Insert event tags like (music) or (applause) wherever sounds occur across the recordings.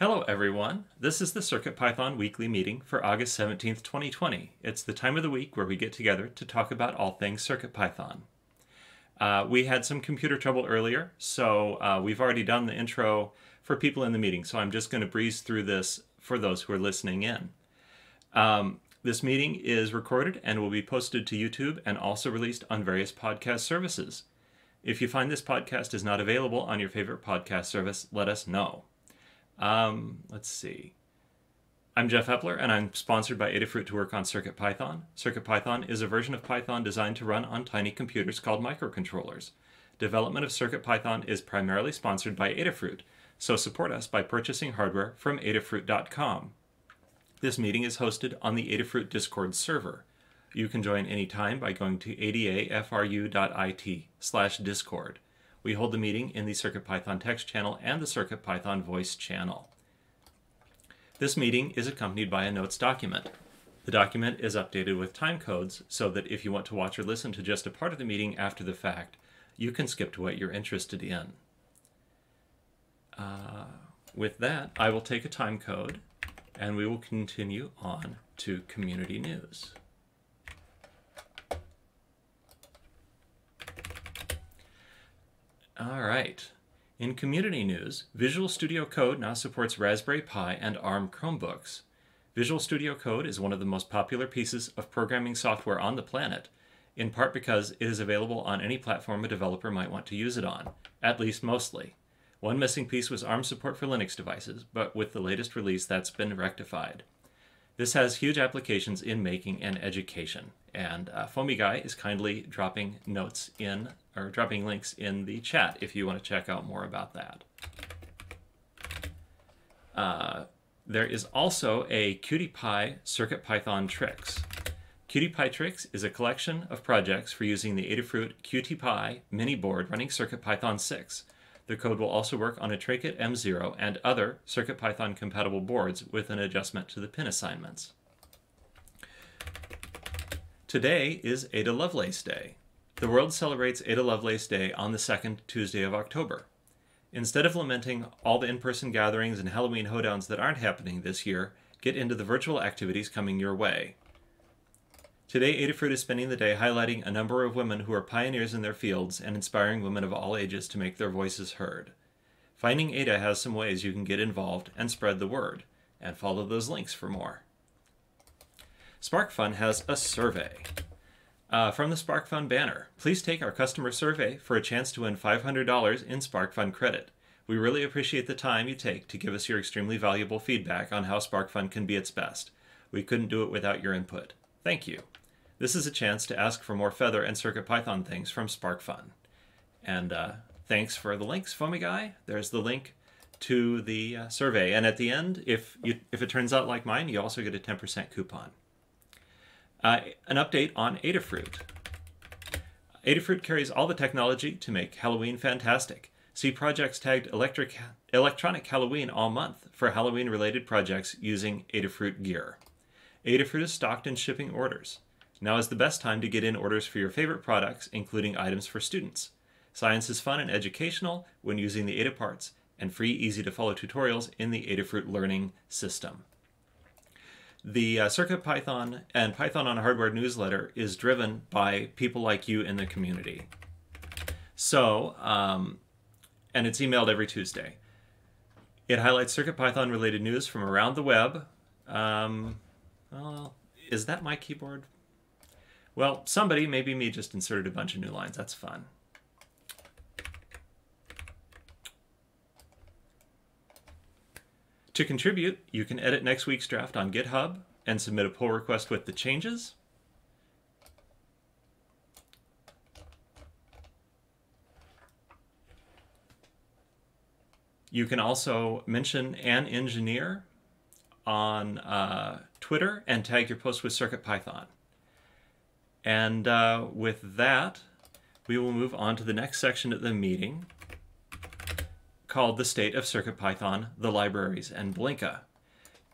Hello everyone. This is the CircuitPython weekly meeting for August 17th, 2020. It's the time of the week where we get together to talk about all things CircuitPython. Uh, we had some computer trouble earlier, so uh, we've already done the intro for people in the meeting, so I'm just going to breeze through this for those who are listening in. Um, this meeting is recorded and will be posted to YouTube and also released on various podcast services. If you find this podcast is not available on your favorite podcast service, let us know. Um, let's see. I'm Jeff Epler, and I'm sponsored by Adafruit to work on CircuitPython. CircuitPython is a version of Python designed to run on tiny computers called microcontrollers. Development of CircuitPython is primarily sponsored by Adafruit, so support us by purchasing hardware from adafruit.com. This meeting is hosted on the Adafruit Discord server. You can join anytime by going to adafru.it slash discord. We hold the meeting in the CircuitPython text channel and the CircuitPython voice channel. This meeting is accompanied by a notes document. The document is updated with time codes so that if you want to watch or listen to just a part of the meeting after the fact, you can skip to what you're interested in. Uh, with that, I will take a time code and we will continue on to community news. All right. In community news, Visual Studio Code now supports Raspberry Pi and ARM Chromebooks. Visual Studio Code is one of the most popular pieces of programming software on the planet, in part because it is available on any platform a developer might want to use it on, at least mostly. One missing piece was ARM support for Linux devices, but with the latest release that's been rectified. This has huge applications in making and education, and uh, Foamy Guy is kindly dropping notes in, or dropping links in the chat if you want to check out more about that. Uh, there is also a QtPy CircuitPython Tricks. QtPy Tricks is a collection of projects for using the Adafruit QtPy mini board running CircuitPython 6. The code will also work on a Trinket M0 and other CircuitPython compatible boards with an adjustment to the pin assignments. Today is Ada Lovelace Day. The world celebrates Ada Lovelace Day on the second Tuesday of October. Instead of lamenting all the in person gatherings and Halloween hoedowns that aren't happening this year, get into the virtual activities coming your way. Today, Adafruit is spending the day highlighting a number of women who are pioneers in their fields and inspiring women of all ages to make their voices heard. Finding Ada has some ways you can get involved and spread the word, and follow those links for more. SparkFun has a survey. Uh, from the SparkFun banner, please take our customer survey for a chance to win $500 in SparkFun credit. We really appreciate the time you take to give us your extremely valuable feedback on how SparkFun can be its best. We couldn't do it without your input. Thank you. This is a chance to ask for more Feather and CircuitPython things from SparkFun. And uh, thanks for the links, Foamy Guy. There's the link to the uh, survey. And at the end, if, you, if it turns out like mine, you also get a 10% coupon. Uh, an update on Adafruit. Adafruit carries all the technology to make Halloween fantastic. See projects tagged electric, Electronic Halloween all month for Halloween related projects using Adafruit gear. Adafruit is stocked in shipping orders. Now is the best time to get in orders for your favorite products, including items for students. Science is fun and educational when using the Ada parts, and free, easy to follow tutorials in the Adafruit Learning System. The uh, CircuitPython and Python on Hardware newsletter is driven by people like you in the community. So, um, and it's emailed every Tuesday. It highlights CircuitPython related news from around the web. Um, well, is that my keyboard? Well, somebody, maybe me, just inserted a bunch of new lines. That's fun. To contribute, you can edit next week's draft on GitHub and submit a pull request with the changes. You can also mention an engineer on uh, Twitter and tag your post with CircuitPython. And uh, with that, we will move on to the next section of the meeting called The State of CircuitPython, the Libraries, and Blinka.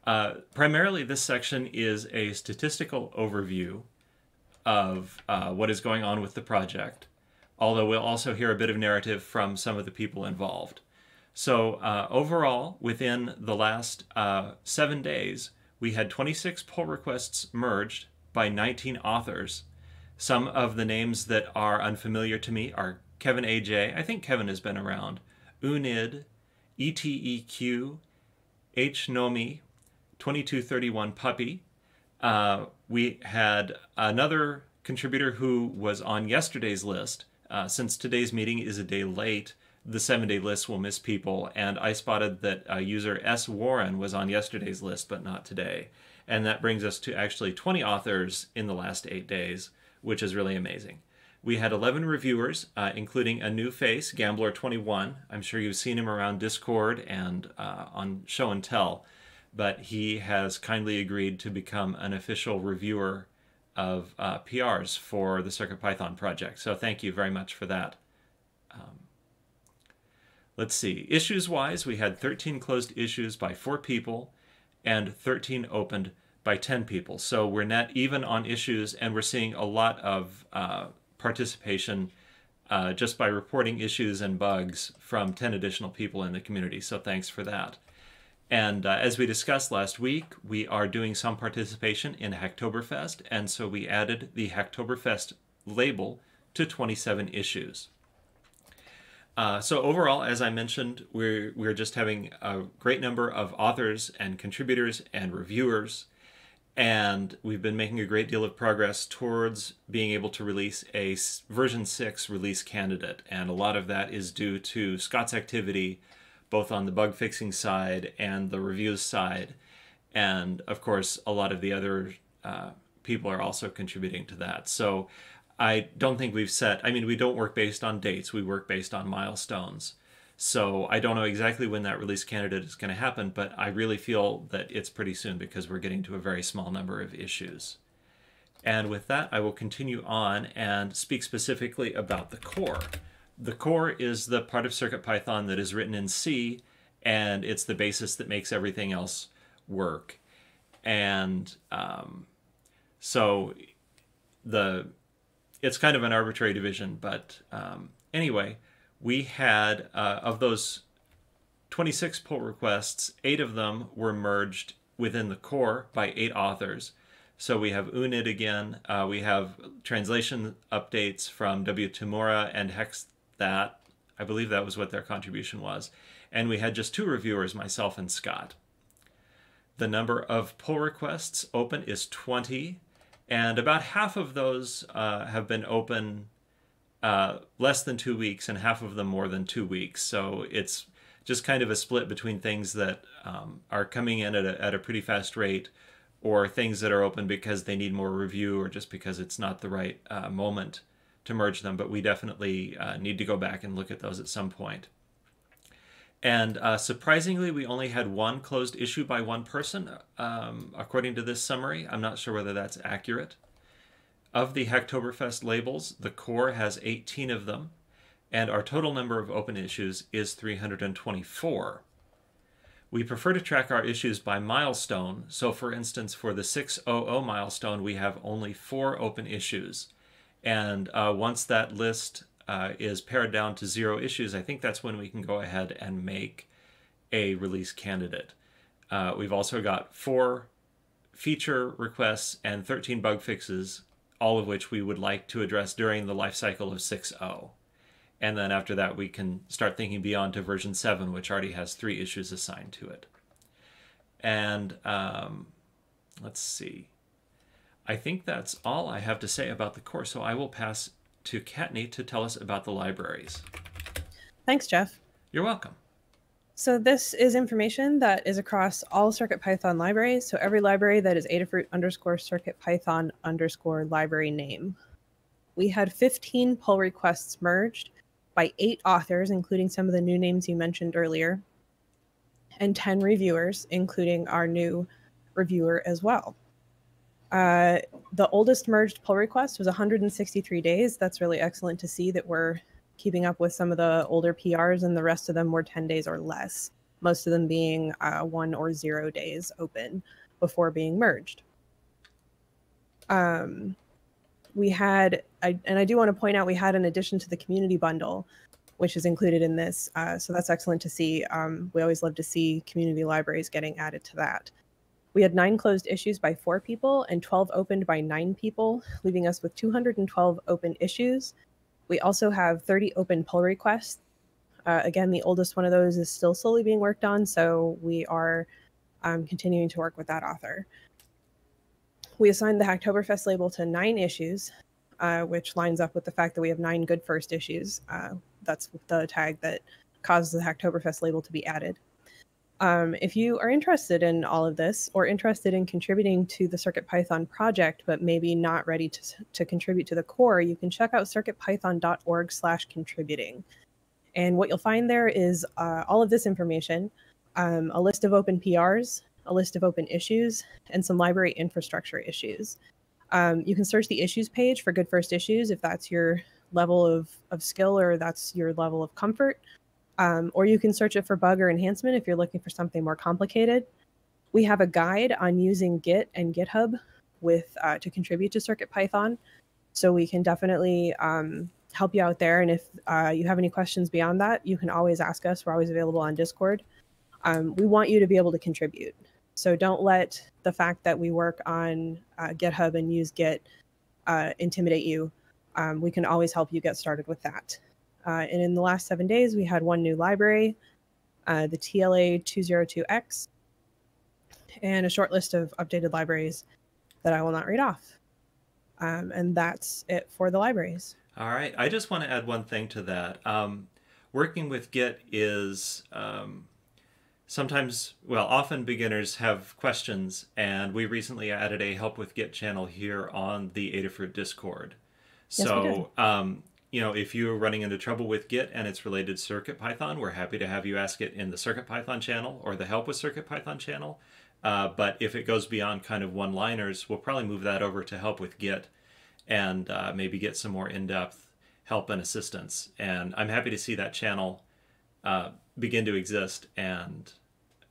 Uh, primarily, this section is a statistical overview of uh, what is going on with the project, although we'll also hear a bit of narrative from some of the people involved. So uh, overall, within the last uh, seven days, we had 26 pull requests merged by 19 authors. Some of the names that are unfamiliar to me are Kevin AJ. I think Kevin has been around. Unid, ETEQ, H Nomi, 2231 Puppy. Uh, we had another contributor who was on yesterday's list. Uh, since today's meeting is a day late, the seven day list will miss people. And I spotted that uh, user S. Warren was on yesterday's list, but not today. And that brings us to actually 20 authors in the last eight days, which is really amazing. We had 11 reviewers, uh, including a new face, gamblor21. I'm sure you've seen him around Discord and uh, on Show and Tell, but he has kindly agreed to become an official reviewer of uh, PRs for the CircuitPython project. So thank you very much for that. Um, let's see. Issues wise, we had 13 closed issues by four people and 13 opened by 10 people. So we're net even on issues, and we're seeing a lot of uh, participation uh, just by reporting issues and bugs from 10 additional people in the community. So thanks for that. And uh, as we discussed last week, we are doing some participation in Hacktoberfest, and so we added the Hacktoberfest label to 27 issues. Uh, so overall, as I mentioned, we're we're just having a great number of authors and contributors and reviewers and we've been making a great deal of progress towards being able to release a version 6 release candidate. And a lot of that is due to scott's activity both on the bug fixing side and the reviews side. And of course a lot of the other uh, people are also contributing to that. So i don't think we've set i mean we don't work based on dates. We work based on milestones so I don't know exactly when that release candidate is going to happen, but I really feel that it's pretty soon because we're getting to a very small number of issues. And with that, I will continue on and speak specifically about the core. The core is the part of CircuitPython that is written in C, and it's the basis that makes everything else work. And um, so the it's kind of an arbitrary division, but um, anyway, we had uh, of those 26 pull requests, eight of them were merged within the core by eight authors. So we have Unid again. Uh, we have translation updates from W. Tamura and Hex that. I believe that was what their contribution was. And we had just two reviewers, myself and Scott. The number of pull requests open is 20, and about half of those uh, have been open uh, less than two weeks and half of them more than two weeks. So it's just kind of a split between things that um, are coming in at a, at a pretty fast rate or things that are open because they need more review or just because it's not the right uh, moment to merge them. But we definitely uh, need to go back and look at those at some point. And uh, surprisingly, we only had one closed issue by one person, um, according to this summary. I'm not sure whether that's accurate. Of the Hacktoberfest labels, the core has 18 of them, and our total number of open issues is 324. We prefer to track our issues by milestone, so for instance, for the 600 milestone, we have only four open issues. And uh, once that list uh, is pared down to zero issues, I think that's when we can go ahead and make a release candidate. Uh, we've also got four feature requests and 13 bug fixes all of which we would like to address during the life cycle of 6.0. And then after that, we can start thinking beyond to version 7, which already has three issues assigned to it. And um, let's see. I think that's all I have to say about the course. So I will pass to Kattni to tell us about the libraries. Thanks, Jeff. You're welcome. So this is information that is across all CircuitPython libraries. So every library that is Adafruit underscore CircuitPython underscore library name. We had 15 pull requests merged by eight authors, including some of the new names you mentioned earlier, and 10 reviewers, including our new reviewer as well. Uh, the oldest merged pull request was 163 days. That's really excellent to see that we're keeping up with some of the older PRs, and the rest of them were 10 days or less, most of them being uh, one or zero days open before being merged. Um, we had, I, and I do want to point out, we had an addition to the community bundle which is included in this. Uh, so that's excellent to see. Um, we always love to see community libraries getting added to that. We had nine closed issues by four people and 12 opened by nine people, leaving us with 212 open issues. We also have 30 open pull requests. Uh, again, the oldest one of those is still slowly being worked on, so we are um, continuing to work with that author. We assigned the Hacktoberfest label to nine issues, uh, which lines up with the fact that we have nine good first issues. Uh, that's the tag that causes the Hacktoberfest label to be added. Um, if you are interested in all of this or interested in contributing to the CircuitPython project, but maybe not ready to, to contribute to the core, you can check out circuitpython.org slash contributing. And what you'll find there is uh, all of this information, um, a list of open PRs, a list of open issues, and some library infrastructure issues. Um, you can search the issues page for good first issues if that's your level of, of skill or that's your level of comfort. Um, or you can search it for bug or enhancement if you're looking for something more complicated. We have a guide on using Git and GitHub with uh, to contribute to CircuitPython, so we can definitely um, help you out there. And if uh, you have any questions beyond that, you can always ask us. We're always available on Discord. Um, we want you to be able to contribute. So don't let the fact that we work on uh, GitHub and use Git uh, intimidate you um, we can always help you get started with that. Uh, and in the last seven days, we had one new library, uh, the TLA 202X, and a short list of updated libraries that I will not read off. Um, and that's it for the libraries. All right. I just want to add one thing to that. Um, working with Git is um, sometimes, well, often beginners have questions, and we recently added a Help with Git channel here on the Adafruit Discord. Yes, so, um, you know, if you're running into trouble with Git and it's related to CircuitPython, we're happy to have you ask it in the CircuitPython channel or the Help with CircuitPython channel. Uh, but if it goes beyond kind of one-liners, we'll probably move that over to Help with Git and uh, maybe get some more in-depth help and assistance. And I'm happy to see that channel uh, begin to exist. And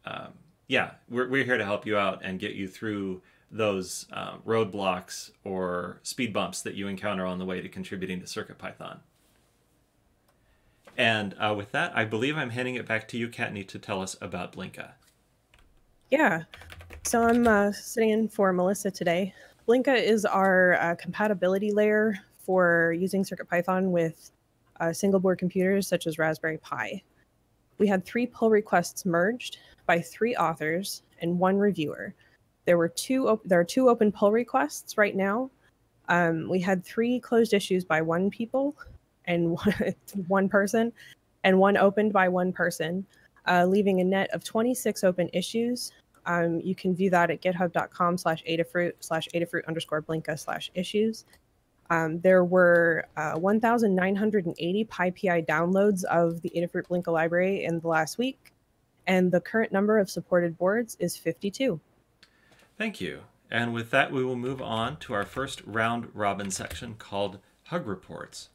um, yeah, we're, we're here to help you out and get you through those uh, roadblocks or speed bumps that you encounter on the way to contributing to CircuitPython. And uh, with that, I believe I'm handing it back to you, Kattni, to tell us about Blinka. Yeah. So I'm uh, sitting in for Melissa today. Blinka is our uh, compatibility layer for using CircuitPython with uh, single board computers such as Raspberry Pi. We had three pull requests merged by three authors and one reviewer. There were two. There are two open pull requests right now. Um, we had three closed issues by one people and one, (laughs) one person, and one opened by one person, uh, leaving a net of 26 open issues. Um, you can view that at github.com slash adafruit slash adafruit underscore blinka slash issues. Um, there were uh, 1,980 PyPI downloads of the Adafruit Blinka library in the last week, and the current number of supported boards is 52. Thank you. And with that, we will move on to our first round robin section called Hug Reports.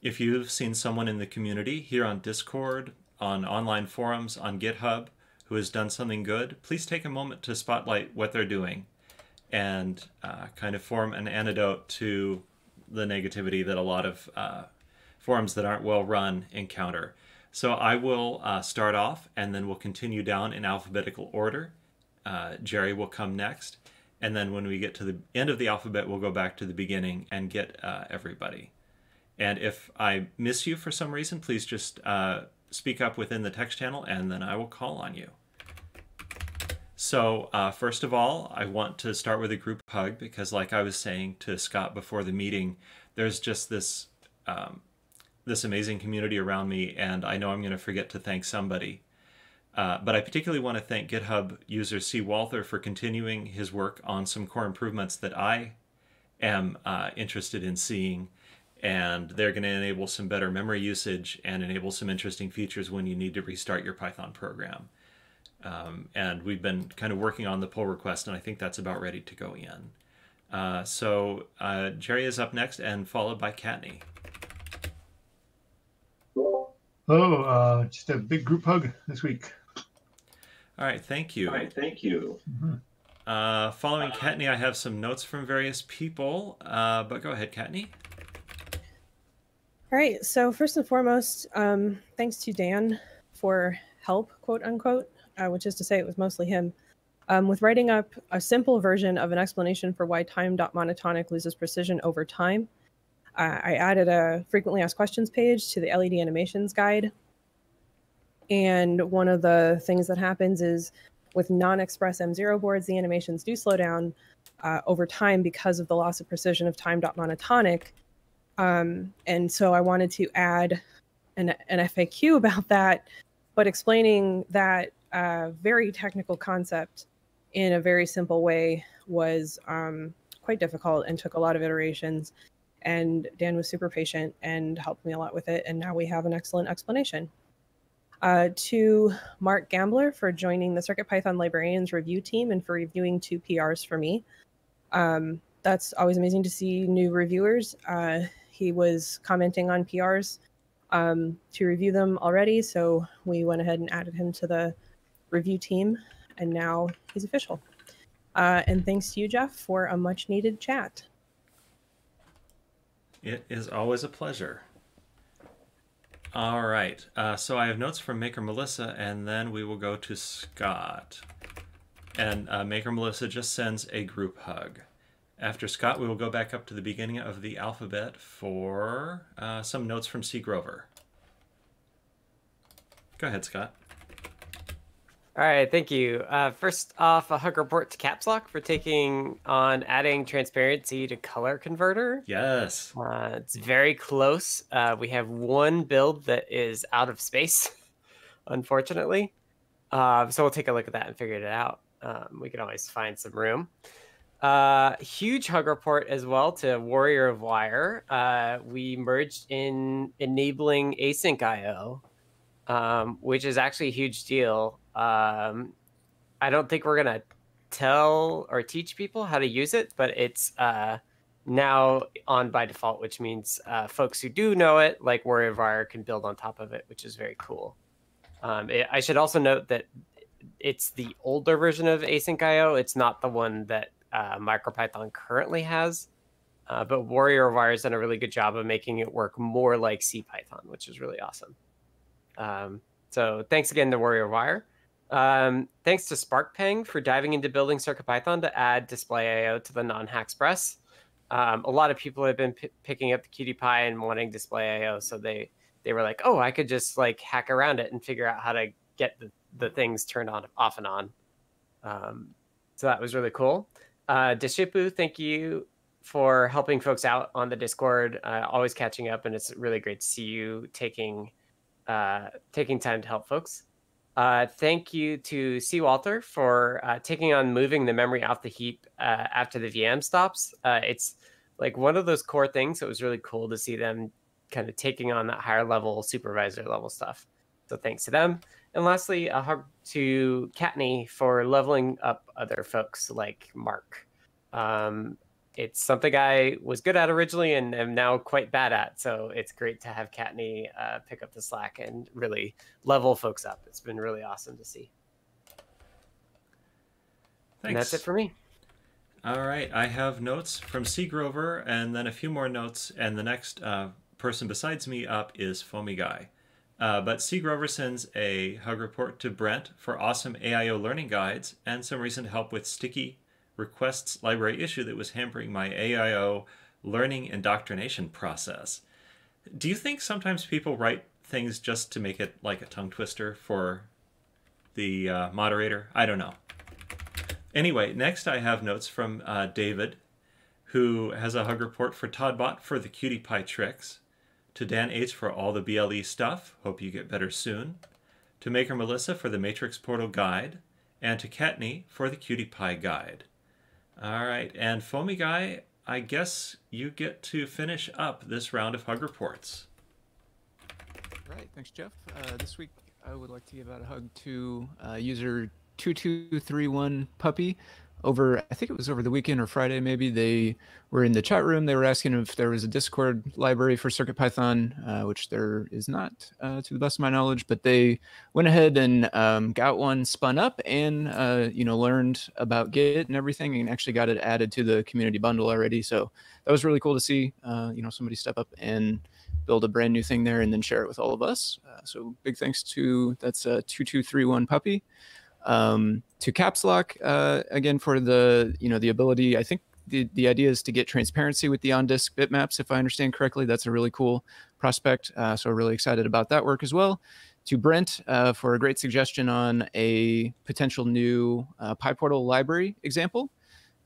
If you've seen someone in the community here on Discord, on online forums, on GitHub, who has done something good, please take a moment to spotlight what they're doing and uh, kind of form an antidote to the negativity that a lot of uh, forums that aren't well run encounter. So I will uh, start off and then we'll continue down in alphabetical order uh, Jerry will come next. And then when we get to the end of the alphabet, we'll go back to the beginning and get uh, everybody. And if I miss you for some reason, please just uh, speak up within the text channel and then I will call on you. So, uh, first of all, I want to start with a group hug because, like I was saying to Scott before the meeting, there's just this um, this amazing community around me, and I know I'm going to forget to thank somebody. Uh, but I particularly want to thank GitHub user C. Walther for continuing his work on some core improvements that I am uh, interested in seeing. And they're going to enable some better memory usage and enable some interesting features when you need to restart your Python program. Um, and we've been kind of working on the pull request, and I think that's about ready to go in. Uh, so uh, Jerry is up next, and followed by Kattni. Hello, uh, just a big group hug this week. All right, thank you. All right, thank you. Mm-hmm. Uh, following uh, Kattni, I have some notes from various people, uh, but go ahead, Kattni. All right. So first and foremost, um, thanks to Dan for help, quote unquote, uh, which is to say it was mostly him, um, with writing up a simple version of an explanation for why time dot monotonic loses precision over time. Uh, I added a frequently asked questions page to the LED animations guide. And one of the things that happens is with non-express M0 boards, the animations do slow down uh, over time because of the loss of precision of time dot monotonic. Um, and so I wanted to add an, an FAQ about that, but explaining that uh, very technical concept in a very simple way was um, quite difficult and took a lot of iterations. And Dan was super patient and helped me a lot with it. And now we have an excellent explanation. Uh, to Mark Gambler for joining the CircuitPython Librarians review team and for reviewing two PRs for me. Um, that's always amazing to see new reviewers. Uh, he was commenting on PRs um, to review them already, so we went ahead and added him to the review team, and now he's official. Uh, and thanks to you, Jeff, for a much needed chat. It is always a pleasure. All right. Uh, so I have notes from Maker Melissa, and then we will go to Scott. And uh, Maker Melissa just sends a group hug. After Scott, we will go back up to the beginning of the alphabet for uh, some notes from C. Grover. Go ahead, Scott. All right, thank you. Uh, first off, a hug report to Caps Lock for taking on adding transparency to color converter. Yes. Uh, it's very close. Uh, we have one build that is out of space, (laughs) unfortunately. Uh, so we'll take a look at that and figure it out. Um, we can always find some room. Uh, huge hug report as well to Warrior of Wire. Uh, we merged in enabling async IO, um, which is actually a huge deal. Um, I don't think we're gonna tell or teach people how to use it, but it's uh, now on by default, which means uh, folks who do know it, like Warrior Wire, can build on top of it, which is very cool. Um, it, I should also note that it's the older version of Async IO. It's not the one that uh, MicroPython currently has. Uh, but Warrior Wire has done a really good job of making it work more like CPython, which is really awesome. Um, so thanks again to Warrior Wire. Um, thanks to SparkPeng for diving into building CircuitPython to add display IO to the non-Haxpress. Um, a lot of people have been picking up the QT Py and wanting display IO, so they they were like, "Oh, I could just like hack around it and figure out how to get the, the things turned on off and on." Um, so that was really cool. Uh, Deshipu, thank you for helping folks out on the Discord. Uh, always catching up, and it's really great to see you taking uh, taking time to help folks. Uh, thank you to C. Walther for uh, taking on moving the memory off the heap uh, after the VM stops. Uh, it's like one of those core things. It was really cool to see them kind of taking on that higher level supervisor level stuff. So thanks to them. And lastly, a hug to Kattni for leveling up other folks like Mark. Um, it's something I was good at originally and am now quite bad at. So it's great to have Kattni uh, pick up the slack and really level folks up. It's been really awesome to see. Thanks. And that's it for me. All right. I have notes from C. Grover and then a few more notes. And the next uh, person besides me up is Foamy Guy. Uh, but C. Grover sends a hug report to Brent for awesome AIO learning guides and some recent help with sticky requests library issue that was hampering my AIO learning indoctrination process. Do you think sometimes people write things just to make it like a tongue twister for the uh, moderator? I don't know. Anyway, next I have notes from uh, David, who has a hug report for Toddbot for the QT Py tricks, to Dan H for all the BLE stuff. Hope you get better soon. To Maker Melissa for the Matrix Portal guide, and to Kattni for the QT Py guide. All right, and Foamy Guy, I guess you get to finish up this round of hug reports. Right, thanks, Jeff. Uh, this week, I would like to give out a hug to uh, user 2231 Puppy. Over, I think it was over the weekend or Friday, maybe they were in the chat room. They were asking if there was a Discord library for CircuitPython, uh, which there is not, uh, to the best of my knowledge. But they went ahead and um, got one spun up, and uh, you know learned about Git and everything, and actually got it added to the community bundle already. So that was really cool to see. Uh, you know, somebody step up and build a brand new thing there and then share it with all of us. Uh, so big thanks to that's uh, 2231 Puppy. Um, to Caps Lock uh, again for the you know the ability. I think the, the idea is to get transparency with the on disk bitmaps, if I understand correctly. That's a really cool prospect. Uh, so really excited about that work as well. To Brent uh, for a great suggestion on a potential new uh, PyPortal library example.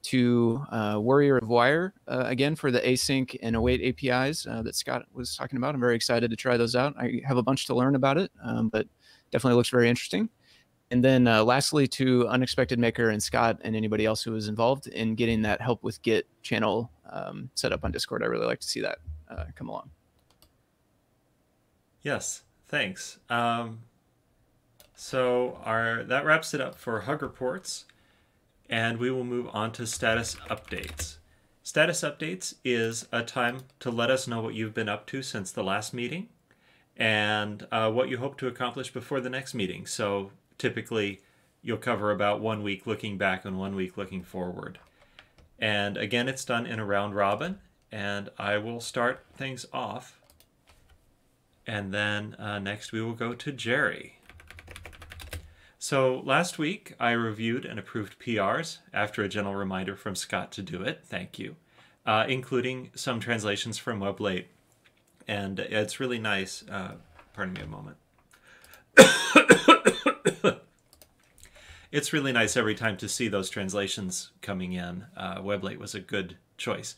To uh, Warrior of Wire uh, again for the async and await APIs uh, that Scott was talking about. I'm very excited to try those out. I have a bunch to learn about it, um, but definitely looks very interesting. And then uh, lastly, to Unexpected Maker and Scott and anybody else who was involved in getting that help with Git channel um, set up on Discord. I really like to see that uh, come along. Yes, thanks. Um, so our that wraps it up for Hug Reports, and we will move on to status updates. Status updates is a time to let us know what you've been up to since the last meeting and uh, what you hope to accomplish before the next meeting. So typically you'll cover about one week looking back and one week looking forward. And again, it's done in a round robin, and I will start things off. And then uh, next we will go to Jerry. So last week I reviewed and approved PRs after a gentle reminder from Scott to do it. Thank you. Uh, including some translations from Weblate. And it's really nice. Uh, pardon me a moment. (coughs) it's really nice every time to see those translations coming in. Uh, Weblate was a good choice.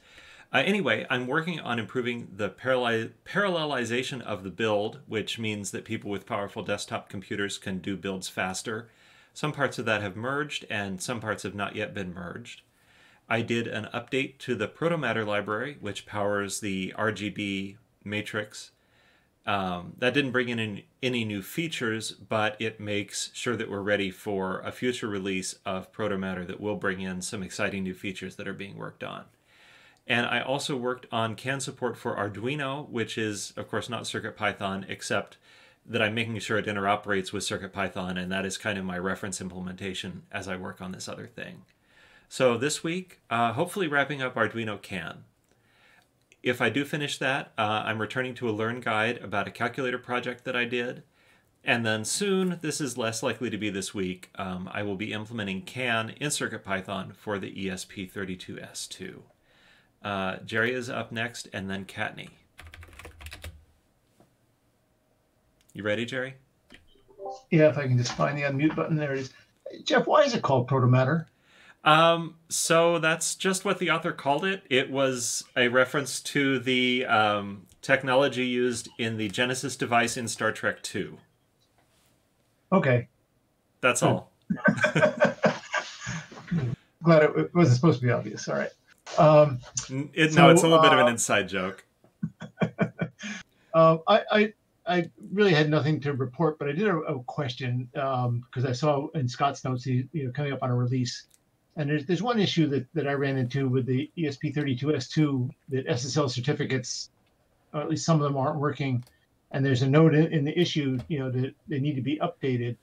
Uh, anyway, I'm working on improving the parallel- parallelization of the build, which means that people with powerful desktop computers can do builds faster. Some parts of that have merged, and some parts have not yet been merged. I did an update to the Protomatter library, which powers the RGB matrix um, that didn't bring in any, new features, but it makes sure that we're ready for a future release of Protomatter that will bring in some exciting new features that are being worked on. And I also worked on CAN support for Arduino, which is, of course, not CircuitPython, except that I'm making sure it interoperates with CircuitPython, and that is kind of my reference implementation as I work on this other thing. So this week, uh, hopefully wrapping up Arduino CAN if I do finish that, uh, I'm returning to a Learn guide about a calculator project that I did. And then soon, this is less likely to be this week, um, I will be implementing CAN in CircuitPython for the ESP32S2. Uh, Jerry is up next, and then Kattni. You ready, Jerry? Yeah, if I can just find the unmute button. There it is. Jeff, why is it called Protomatter? Um, so that's just what the author called it. It was a reference to the um, technology used in the Genesis device in Star Trek II. Okay. That's all. (laughs) Glad it wasn't supposed to be obvious. All right. Um, it, so, no, it's a little uh, bit of an uh, inside joke. uh, (laughs) I, I, I really had nothing to report, but I did a, a question because um, I saw in Scott's notes he you know coming up on a release and there's there's one issue that, that I ran into with the ESP32S2 that SSL certificates, or at least some of them aren't working. And there's a note in, the issue, you know, that they need to be updated,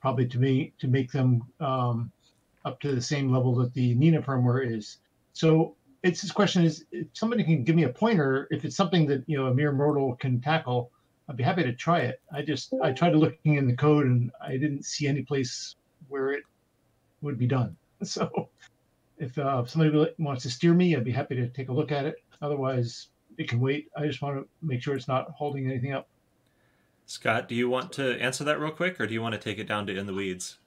probably to me to make them um, up to the same level that the Nina firmware is. So it's this question is if somebody can give me a pointer if it's something that you know a mere mortal can tackle. I'd be happy to try it. I just I tried looking in the code and I didn't see any place where it would be done. (laughs) So if, uh, if somebody wants to steer me, I'd be happy to take a look at it. Otherwise, it can wait. I just want to make sure it's not holding anything up. Scott, do you want to answer that real quick, or do you want to take it down to in the weeds?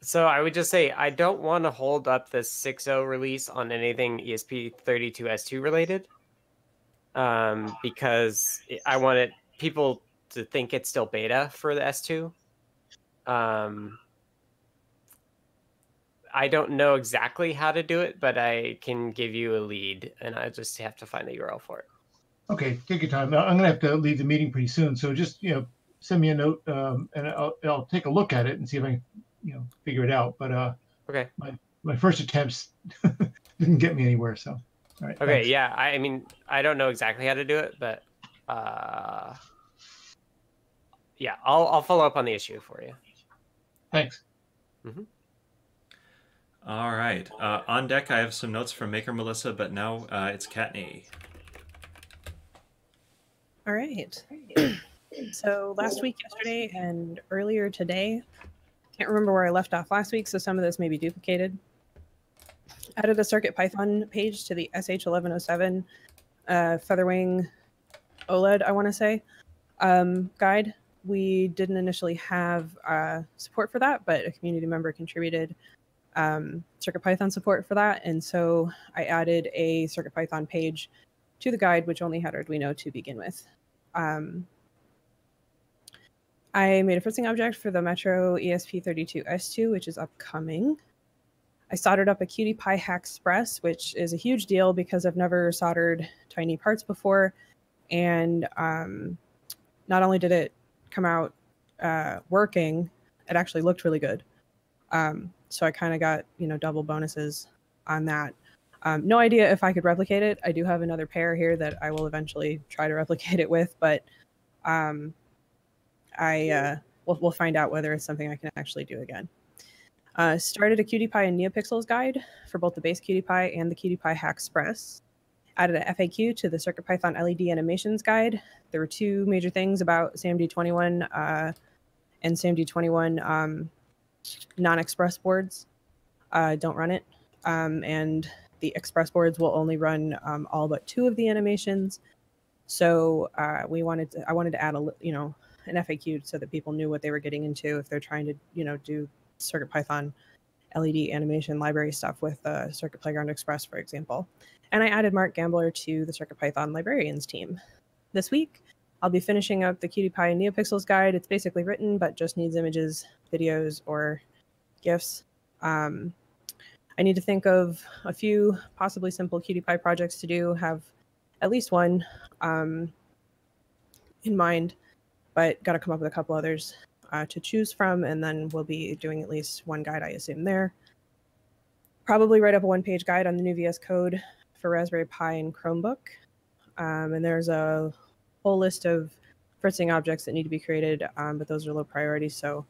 So I would just say I don't want to hold up the 6.0 release on anything ESP32S2 related, um, because I want it people to think it's still beta for the S2. Um, I don't know exactly how to do it, but I can give you a lead, and I just have to find the URL for it. Okay, take your time. I'm gonna have to leave the meeting pretty soon, so just you know send me a note, um, and I'll, I'll take a look at it and see if I can you know figure it out. But uh, okay, my my first attempts (laughs) didn't get me anywhere, so all right. Okay, thanks. yeah. I, I mean, I don't know exactly how to do it, but uh, yeah, I'll I'll follow up on the issue for you. Thanks. Mm-hmm. All right. Uh, on deck, I have some notes from Maker Melissa, but now uh, it's Kattni. All right. (clears throat) so last week, yesterday, and earlier today, can't remember where I left off last week, so some of this may be duplicated. Added a Circuit Python page to the SH1107 uh, Featherwing OLED, I want to say, um, guide. We didn't initially have uh, support for that, but a community member contributed um, CircuitPython support for that. And so I added a CircuitPython page to the guide, which only had Arduino to begin with. Um, I made a fritzing object for the Metro ESP32S2, which is upcoming. I soldered up a QT Py Haxpress, which is a huge deal because I've never soldered tiny parts before. And um, not only did it come out uh, working, it actually looked really good. Um, so I kind of got, you know, double bonuses on that. Um, no idea if I could replicate it. I do have another pair here that I will eventually try to (laughs) replicate it with, but um, I uh, we'll, we'll find out whether it's something I can actually do again. Uh, started a QT Py and NeoPixels guide for both the base QT Py and the Py Haxpress. Added an FAQ to the CircuitPython LED animations guide. There were two major things about SAMD21 uh, and SAMD21 um, non-express boards. Uh, don't run it, um, and the express boards will only run um, all but two of the animations. So uh, we wanted to, I wanted to add a you know an FAQ so that people knew what they were getting into if they're trying to you know do Circuit Python LED animation library stuff with uh, Circuit Playground Express, for example. And I added Mark Gambler to the Circuit Python librarians team. This week, I'll be finishing up the Py and NeoPixels guide. It's basically written, but just needs images, videos, or GIFs. Um, I need to think of a few possibly simple QT Py projects to do, have at least one um, in mind, but got to come up with a couple others uh, to choose from, and then we'll be doing at least one guide, I assume, there. Probably write up a one page guide on the new VS Code for Raspberry Pi and Chromebook. Um, and there's a whole list of fritzing objects that need to be created, um, but those are low priority. So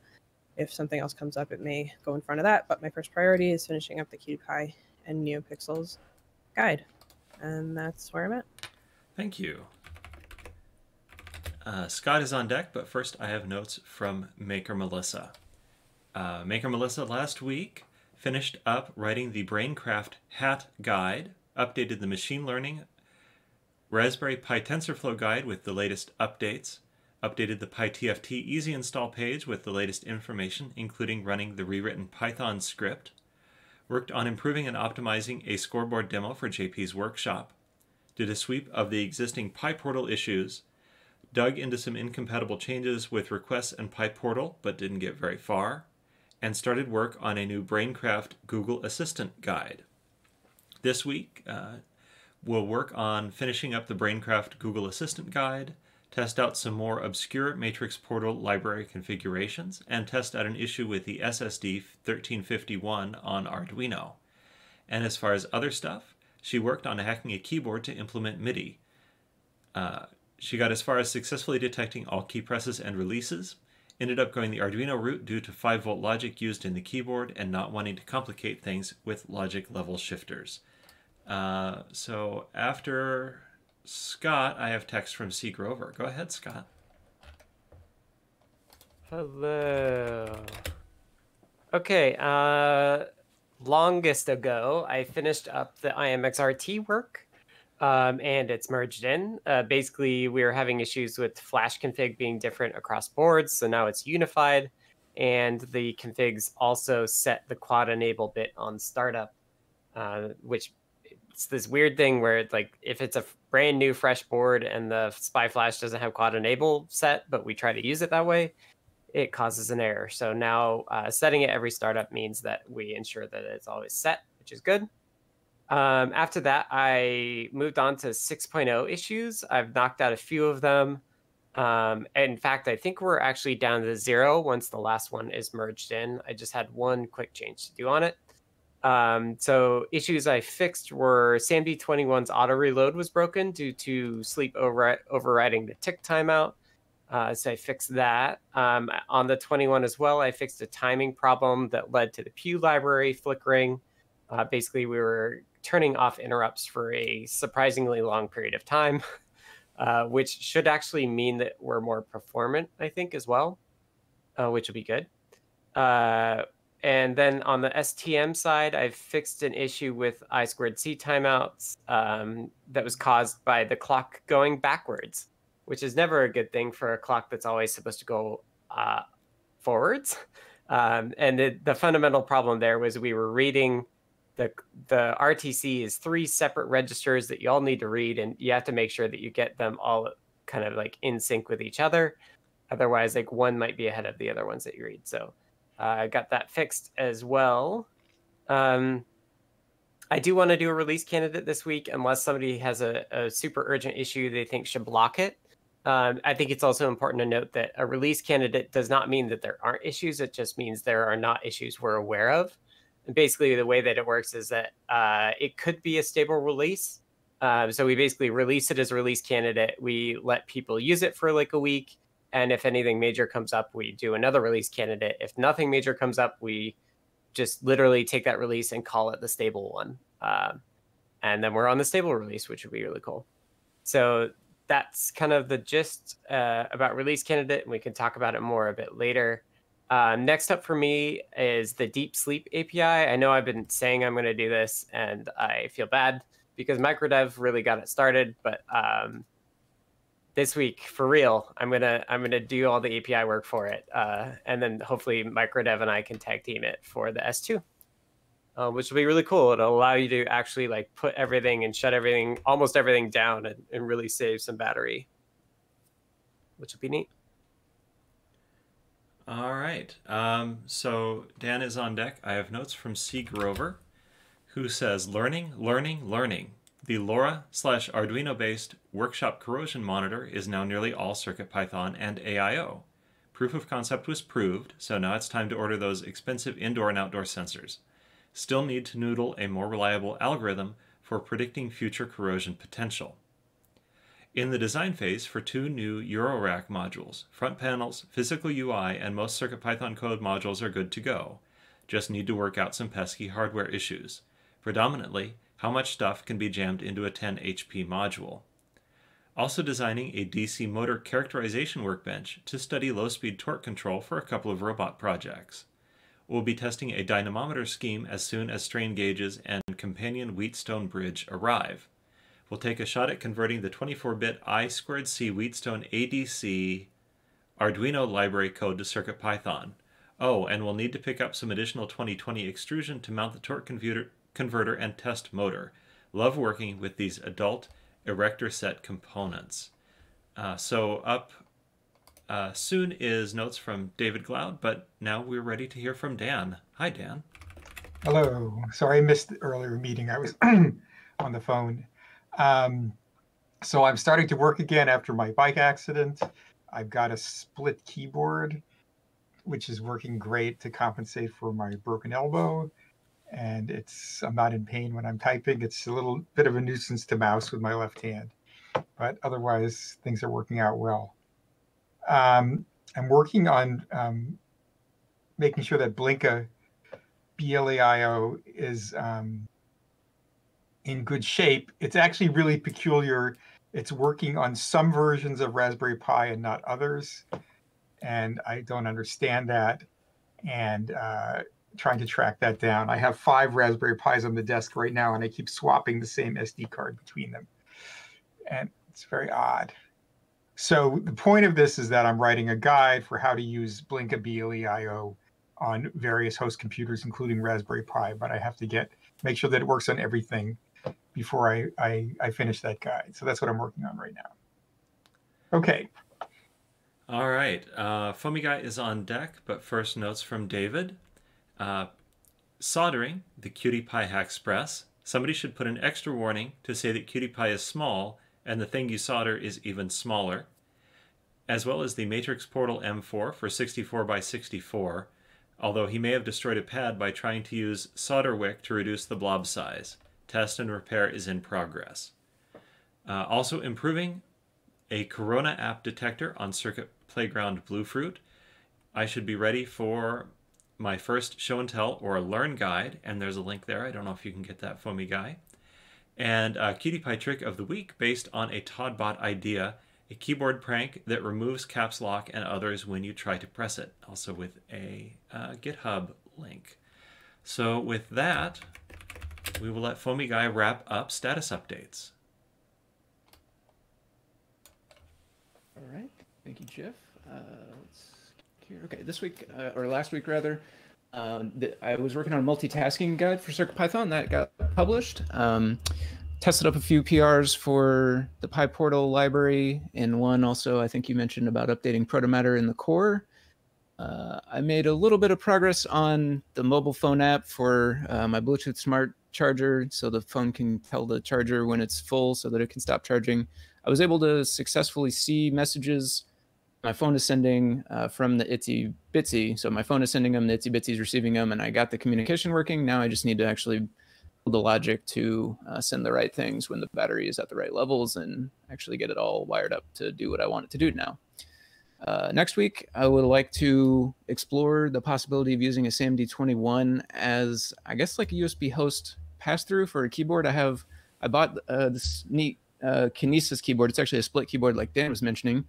if something else comes up, it may go in front of that. But my first priority is finishing up the Py and NeoPixels guide. And that's where I'm at. Thank you. Uh, Scott is on deck, but first I have notes from Maker Melissa. Uh, Maker Melissa last week finished up writing the Braincraft Hat Guide, updated the machine learning Raspberry Pi TensorFlow guide with the latest updates, updated the PiTFT easy install page with the latest information, including running the rewritten Python script, worked on improving and optimizing a scoreboard demo for JP's workshop, did a sweep of the existing PyPortal issues, dug into some incompatible changes with requests and PyPortal, but didn't get very far, and started work on a new Braincraft Google Assistant guide. This week, uh, we'll work on finishing up the Braincraft Google Assistant guide, test out some more obscure Matrix Portal library configurations, and test out an issue with the SSD 1351 on Arduino. And as far as other stuff, she worked on hacking a keyboard to implement MIDI. Uh, she got as far as successfully detecting all key presses and releases, ended up going the Arduino route due to 5 volt logic used in the keyboard and not wanting to complicate things with logic level shifters. Uh, so after Scott, I have text from C. Grover. Go ahead, Scott. Hello. Okay, uh, longest ago, I finished up the IMXRT work um, and it's merged in. Uh, basically, we were having issues with Flash config being different across boards, so now it's unified. And the configs also set the quad enable bit on startup, uh, which it's this weird thing where it's like if it's a brand new fresh board and the SPI Flash doesn't have quad enable set, but we try to use it that way, it causes an error. So now uh, setting it every startup means that we ensure that it's always set, which is good. Um, after that, I moved on to 6.0 issues. I've knocked out a few of them. Um, in fact, I think we're actually down to zero once the last one is merged in. I just had one quick change to do on it. Um, so issues I fixed were SAMD21's auto reload was broken due to sleep over- overriding the tick timeout. Uh, so I fixed that. Um, on the 21 as well, I fixed a timing problem that led to the Pew library flickering. Uh, basically, we were turning off interrupts for a surprisingly long period of time. (laughs) uh, which should actually mean that we're more performant, I think, as well, uh, which will be good. And then on the STM side, I've fixed an issue with I squared C timeouts um, that was caused by the clock going backwards, which is never a good thing for a clock that's always supposed to go uh, forwards. Um, and the, the fundamental problem there was we were reading the the RTC is three separate registers that you all need to read, and you have to make sure that you get them all kind of like in sync with each other. Otherwise, like one might be ahead of the other ones that you read. So I got that fixed as well. Um, I do want to do a release candidate this week, unless somebody has a, a super urgent issue they think should block it. Um, I think it's also important to note that a release candidate does not mean that there aren't issues. It just means there are not issues we're aware of. And basically, the way that it works is that uh, it could be a stable release. Um, so we basically release it as a release candidate. We let people use it for like a week. And if anything major comes up, we do another release candidate. If nothing major comes up, we just literally take that release and call it the stable one. Um, and then we're on the stable release, which would be really cool. So that's kind of the gist uh, about release candidate, and we can talk about it more a bit later. Uh, next up for me is the Deep Sleep API. I know I've been saying I'm going to do this, and I feel bad because Microdev really got it started. But um, this week, for real, I'm gonna I'm gonna do all the API work for it, uh, and then hopefully Microdev and I can tag team it for the S2, uh, which will be really cool. It'll allow you to actually like put everything and shut everything, almost everything down, and, and really save some battery, which will be neat. All right. Um, so Dan is on deck. I have notes from C. Grover, who says, "Learning, learning, learning. The LoRa slash Arduino based workshop corrosion monitor is now nearly all CircuitPython and AIO. Proof of concept was proved, so now it's time to order those expensive indoor and outdoor sensors. Still need to noodle a more reliable algorithm for predicting future corrosion potential." In the design phase for two new Eurorack modules, front panels, physical UI, and most CircuitPython code modules are good to go. Just need to work out some pesky hardware issues. Predominantly, how much stuff can be jammed into a 10 HP module. Also designing a DC motor characterization workbench to study low-speed torque control for a couple of robot projects. We'll be testing a dynamometer scheme as soon as strain gauges and companion Wheatstone bridge arrive we'll take a shot at converting the 24-bit I2C Wheatstone ADC Arduino library code to CircuitPython. Oh, and we'll need to pick up some additional 2020 extrusion to mount the torque converter, converter and test motor. Love working with these adult erector set components. Uh, so up uh, soon is notes from David Glaude, but now we're ready to hear from Dan. Hi, Dan. Hello. Sorry I missed the earlier meeting. I was (clears throat) on the phone. Um, so I'm starting to work again after my bike accident. I've got a split keyboard, which is working great to compensate for my broken elbow. And it's I'm not in pain when I'm typing. It's a little bit of a nuisance to mouse with my left hand, but otherwise things are working out well. Um, I'm working on um, making sure that Blinka BLEIO is um, in good shape. It's actually really peculiar. It's working on some versions of Raspberry Pi and not others. And I don't understand that. And uh, trying to track that down. I have five Raspberry Pis on the desk right now, and I keep swapping the same SD card between them. And it's very odd. So the point of this is that I'm writing a guide for how to use Blinka BLEIO on various host computers, including Raspberry Pi, but I have to get make sure that it works on everything before I, I, I finish that guide. So that's what I'm working on right now. Okay. All right. Uh, Foamy Guy is on deck, but first notes from David. Uh, soldering the QT Py Haxpress. Somebody should put an extra warning to say that QT Py is small and the thing you solder is even smaller, as well as the Matrix Portal M4 for 64 by 64, although he may have destroyed a pad by trying to use solder wick to reduce the blob size. Test and repair is in progress. Uh, also improving a Corona app detector on Circuit Playground Bluefruit. I should be ready for my first show and tell or learn guide, and there's a link there. I don't know if you can get that, Foamy Guy. And uh, QT Py trick of the week based on a todbot idea, a keyboard prank that removes caps lock and others when you try to press it, also with a uh, GitHub link. So with that, we will let Foamy Guy wrap up status updates. All right. Thank you, Jeff. Uh, let's here. Okay, this week uh, or last week rather, um, I was working on a multitasking guide for CircuitPython that got published. Um, tested up a few PRs for the PyPortal library, and one also I think you mentioned about updating Protomatter in the core. Uh, I made a little bit of progress on the mobile phone app for uh, my Bluetooth smart charger, so the phone can tell the charger when it's full, so that it can stop charging. I was able to successfully see messages my phone is sending uh, from the Itsy Bitsy. So my phone is sending them, the Itsy Bitsy is receiving them, and I got the communication working. Now I just need to actually build the logic to uh, send the right things when the battery is at the right levels and actually get it all wired up to do what I want it to do now. Uh, next week, I would like to explore the possibility of using a SAMD21 as, I guess, like a USB host pass through for a keyboard. I have, I bought uh, this neat uh, Kinesis keyboard. It's actually a split keyboard, like Dan was mentioning.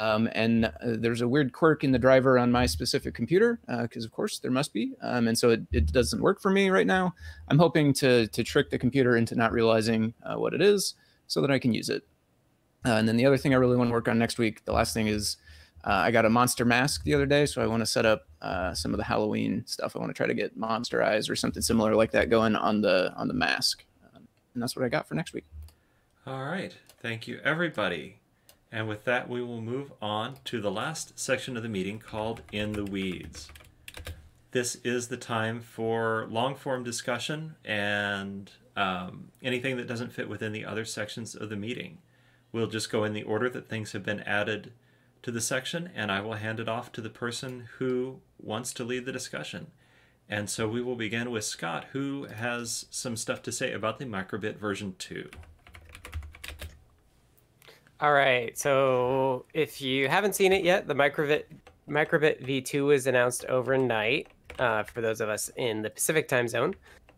Um, and uh, there's a weird quirk in the driver on my specific computer, because uh, of course there must be. Um, and so it, it, doesn't work for me right now. I'm hoping to, to trick the computer into not realizing uh, what it is so that I can use it. Uh, and then the other thing I really want to work on next week, the last thing is uh, I got a monster mask the other day. So I want to set up uh, some of the Halloween stuff. I want to try to get monster eyes or something similar like that going on the, on the mask. Um, and that's what I got for next week. All right. Thank you, everybody. And with that, we will move on to the last section of the meeting called In the Weeds. This is the time for long form discussion and um, anything that doesn't fit within the other sections of the meeting. We'll just go in the order that things have been added to the section, and I will hand it off to the person who wants to lead the discussion. And so we will begin with Scott, who has some stuff to say about the Microbit version 2. All right. So if you haven't seen it yet, the Microbit Microbit V2 was announced overnight uh, for those of us in the Pacific time zone.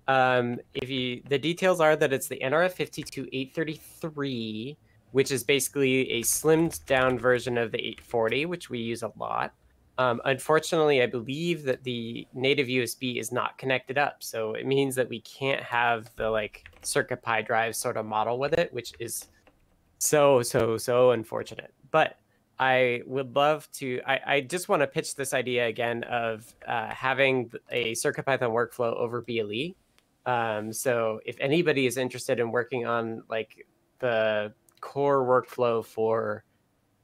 Um, if you, the details are that it's the NRF 52833, which is basically a slimmed down version of the 840, which we use a lot. Um, unfortunately, I believe that the native USB is not connected up, so it means that we can't have the like CircuitPy drive sort of model with it, which is so so so unfortunate. But i would love to i, I just want to pitch this idea again of uh, having a circuitpython workflow over ble um, so if anybody is interested in working on like the core workflow for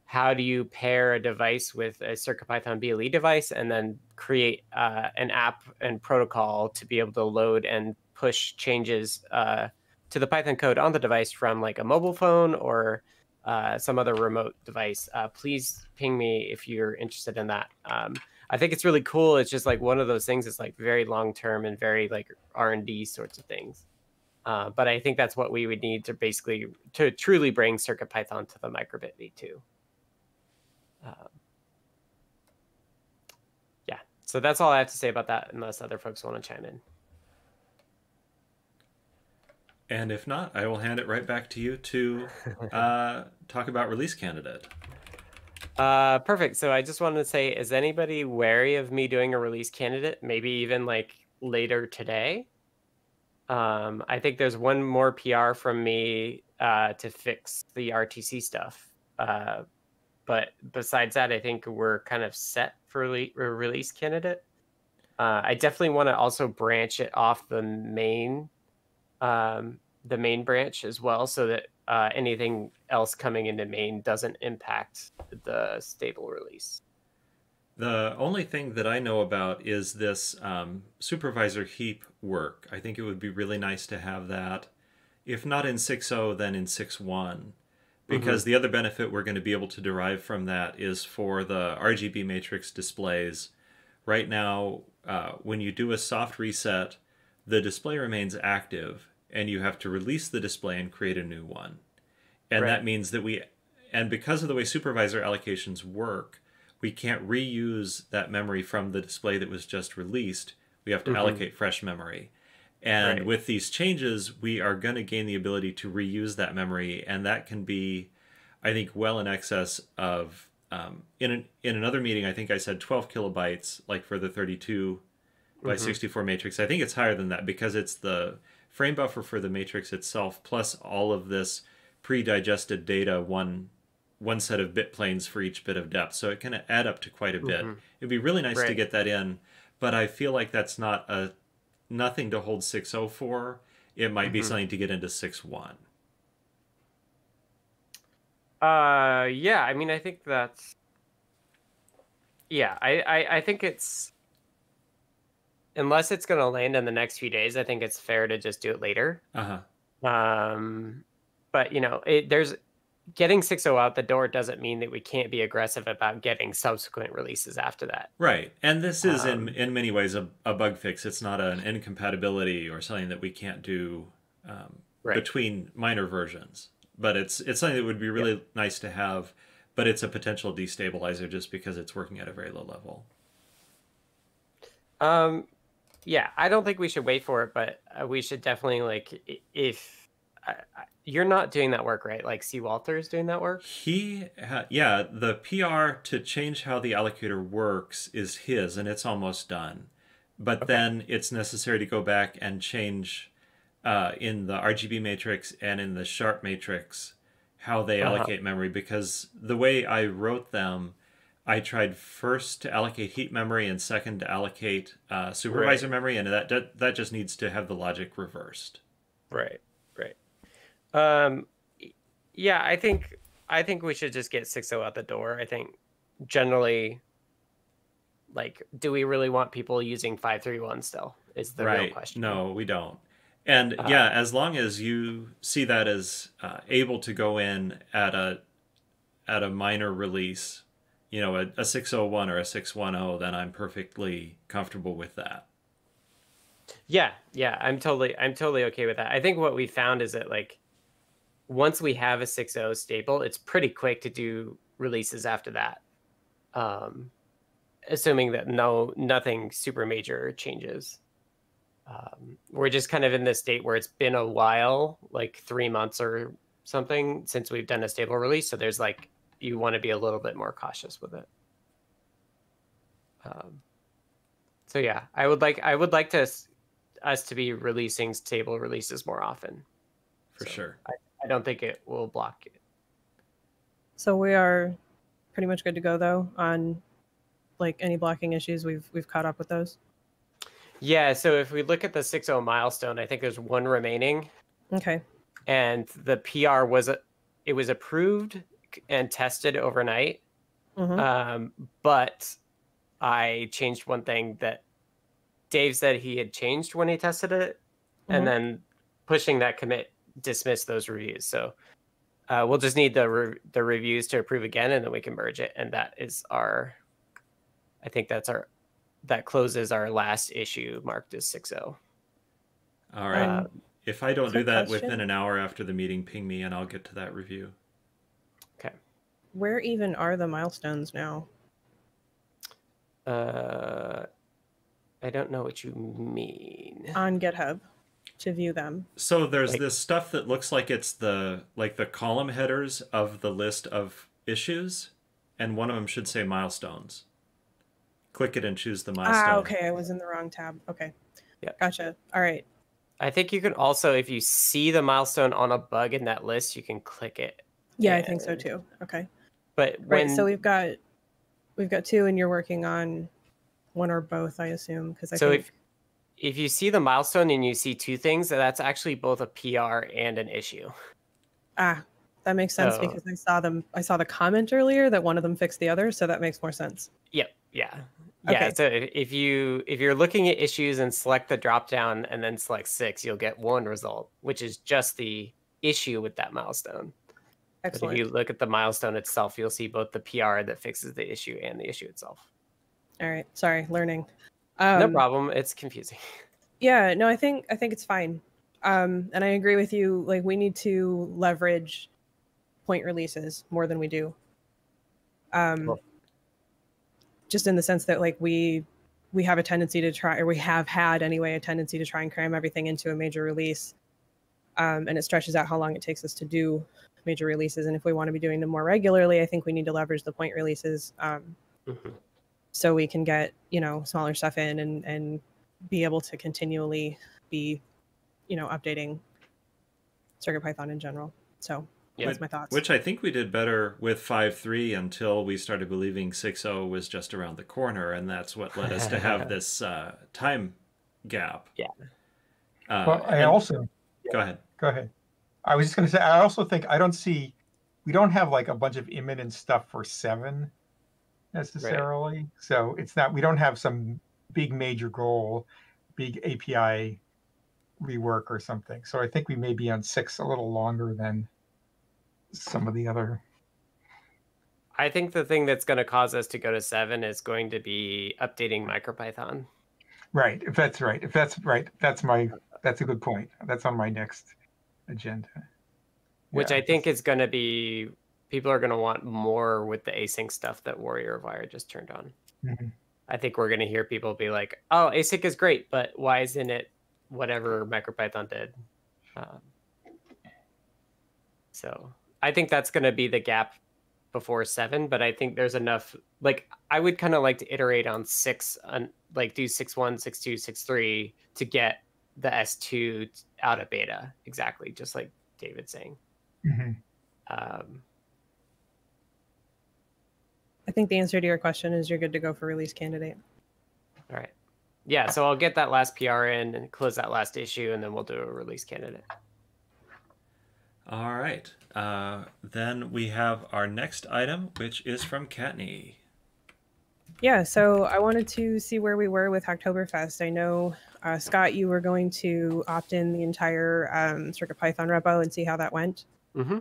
how do you pair a device with a CircuitPython BLE device and then create uh, an app and protocol to be able to load and push changes uh, to the Python code on the device from like a mobile phone or uh, some other remote device, uh, please ping me if you're interested in that. Um, I think it's really cool. It's just like one of those things. It's like very long term and very like R and D sorts of things. Uh, but I think that's what we would need to basically to truly bring CircuitPython to the Microbit V2. Um, yeah, so that's all I have to say about that. Unless other folks want to chime in. And if not, I will hand it right back to you to (laughs) uh, talk about release candidate. Uh, perfect. So I just wanted to say, is anybody wary of me doing a release candidate? Maybe even like later today. Um, I think there's one more PR from me uh, to fix the RTC stuff. Uh, but besides that, I think we're kind of set for release candidate. Uh, I definitely want to also branch it off the main um, the main branch as well, so that uh, anything else coming into main doesn't impact the stable release. The only thing that I know about is this um, supervisor heap work. I think it would be really nice to have that, if not in 6.0, then in 6.1. Because mm-hmm. the other benefit we're going to be able to derive from that is for the RGB matrix displays. Right now, uh, when you do a soft reset, the display remains active and you have to release the display and create a new one. And right. that means that we, and because of the way supervisor allocations work, we can't reuse that memory from the display that was just released. We have to mm-hmm. allocate fresh memory. And Right. with these changes, we are going to gain the ability to reuse that memory, and that can be, I think, well in excess of. Um, in an, in another meeting, I think I said 12 kilobytes, like for the 32 by Mhm. 64 matrix. I think it's higher than that because it's the frame buffer for the matrix itself plus all of this pre-digested data one one set of bit planes for each bit of depth. So it can add up to quite a bit. Mhm. It'd be really nice to get that in, but I feel like that's not a nothing to hold 60 for. It might be Mhm. something to get into 61. Uh, yeah. I mean, I think that's. Yeah, I, I, I think it's. Unless it's going to land in the next few days, I think it's fair to just do it later. Uh-huh. Um, but you know, it, there's getting 6.0 out the door doesn't mean that we can't be aggressive about getting subsequent releases after that. Right. And this is Um, in in many ways a, a bug fix. It's not an incompatibility or something that we can't do um, Right. between minor versions. But it's it's something that would be really nice to have, but it's a potential destabilizer just because it's working at a very low level. Um, yeah, I don't think we should wait for it, but uh, we should definitely like if I, I, you're not doing that work, right? Like, C. Walther is doing that work. He, ha- yeah, the PR to change how the allocator works is his, and it's almost done. But Okay. then it's necessary to go back and change uh, in the RGB matrix and in the sharp matrix how they Uh-huh. allocate memory because the way I wrote them, I tried first to allocate heap memory and second to allocate uh, supervisor memory, and that, that that just needs to have the logic reversed. Right, right. Um, yeah, I think I think we should just get 6.0 out the door. I think generally, like, do we really want people using 531 still? Is the real right. question. No, we don't. And Uh, yeah, as long as you see that as uh, able to go in at a at a minor release, you know, a, a 601 or a 610, then I'm perfectly comfortable with that. Yeah, yeah, I'm totally I'm totally okay with that. I think what we found is that like once we have a 6.0 stable, it's pretty quick to do releases after that. Um assuming that no nothing super major changes. Um, we're just kind of in this state where it's been a while, like three months or something since we've done a stable release. So there's like you want to be a little bit more cautious with it. Um, so yeah, I would like I would like to us to be releasing stable releases more often. For So, sure. I don't think it will block it. So we are pretty much good to go though on like any blocking issues. We've we've caught up with those. Yeah, so if we look at the 6.0 milestone, I think there's one remaining, Okay. and the PR was a- it was approved and tested overnight. hmm Um, but I changed one thing that Dave said he had changed when he tested it, Mhm. and then pushing that commit dismissed those reviews. So uh, we'll just need the re- the reviews to approve again, and then we can merge it. And that is our, I think that's our, that closes our last issue marked as oh. 6.0. All right. Um, if I don't do that question. within an hour after the meeting, ping me and I'll get to that review. Where even are the milestones now? Uh, I don't know what you mean. on GitHub to view them. So there's Like- this stuff that looks like it's the like the column headers of the list of issues, and one of them should say milestones. Click it and choose the milestone. Ah, okay. I was in the wrong tab. Okay. Yeah. Gotcha. All right. I think you can also, if you see the milestone on a bug in that list, you can click it. Yeah, I think so too. Okay. But Right. so we've got we've got two, and you're working on one or both, I assume, because I So think if if you see the milestone and you see two things, that's actually both a PR and an issue. ah, that makes sense So- because I saw them. I saw the comment earlier that one of them fixed the other, so that makes more sense. Yep. Yeah. Yeah. Okay. So if if you if you're looking at issues and select the drop down and then select six, you'll get one result, which is just the issue with that milestone. But if you look at the milestone itself, you'll see both the PR that fixes the issue and the issue itself. All right. Sorry, learning. Um, no problem. It's confusing. (laughs) Yeah, no, I think I think it's fine. Um, and I agree with you. Like we need to leverage point releases more than we do. Um, Cool. just in the sense that like we we have a tendency to try, or we have had anyway, a tendency to try and cram everything into a major release. Um, and it stretches out how long it takes us to do major releases. And if we want to be doing them more regularly, I think we need to leverage the point releases um, Mhm. so we can get you know smaller stuff in and and be able to continually be you know updating Circuit Python in general. So Yeah. that's my thoughts. Which I think we did better with 5.3 until we started believing 6.0 was just around the corner, and that's what led us to have (laughs) this uh, time gap. Yeah. Uh, Well, I and- also Go ahead. go ahead. I was just going to say I also think I don't see we don't have like a bunch of imminent stuff for seven necessarily. So it's not we don't have some big major goal, big API rework or something. So I think we may be on six a little longer than some of the other. I think the thing that's going to cause us to go to seven is going to be updating MicroPython. Right. If that's right. If that's right. That's my that's a good point. That's on my next agenda. which Yeah. I think is going to be people are going to want more with the async stuff that Warrior of Wire just turned on. Mhm. I think we're going to hear people be like, "Oh, async is great, but why isn't it whatever MicroPython did?" Um, so I think that's going to be the gap before seven, but I think there's enough. Like I would kind of like to iterate on six, on like do six one, six two, six three to get the S two out of beta exactly, just like David's saying. Mhm. Um, I think the answer to your question is you're good to go for release candidate. all right. Yeah, so I'll get that last PR in and close that last issue, and then we'll do a release candidate. All right. Uh, then we have our next item, which is from Kattni. Yeah, so I wanted to see where we were with Hacktoberfest. I know, uh, Scott, you were going to opt in the entire um, Circuit Python repo and see how that went. Mm-hmm.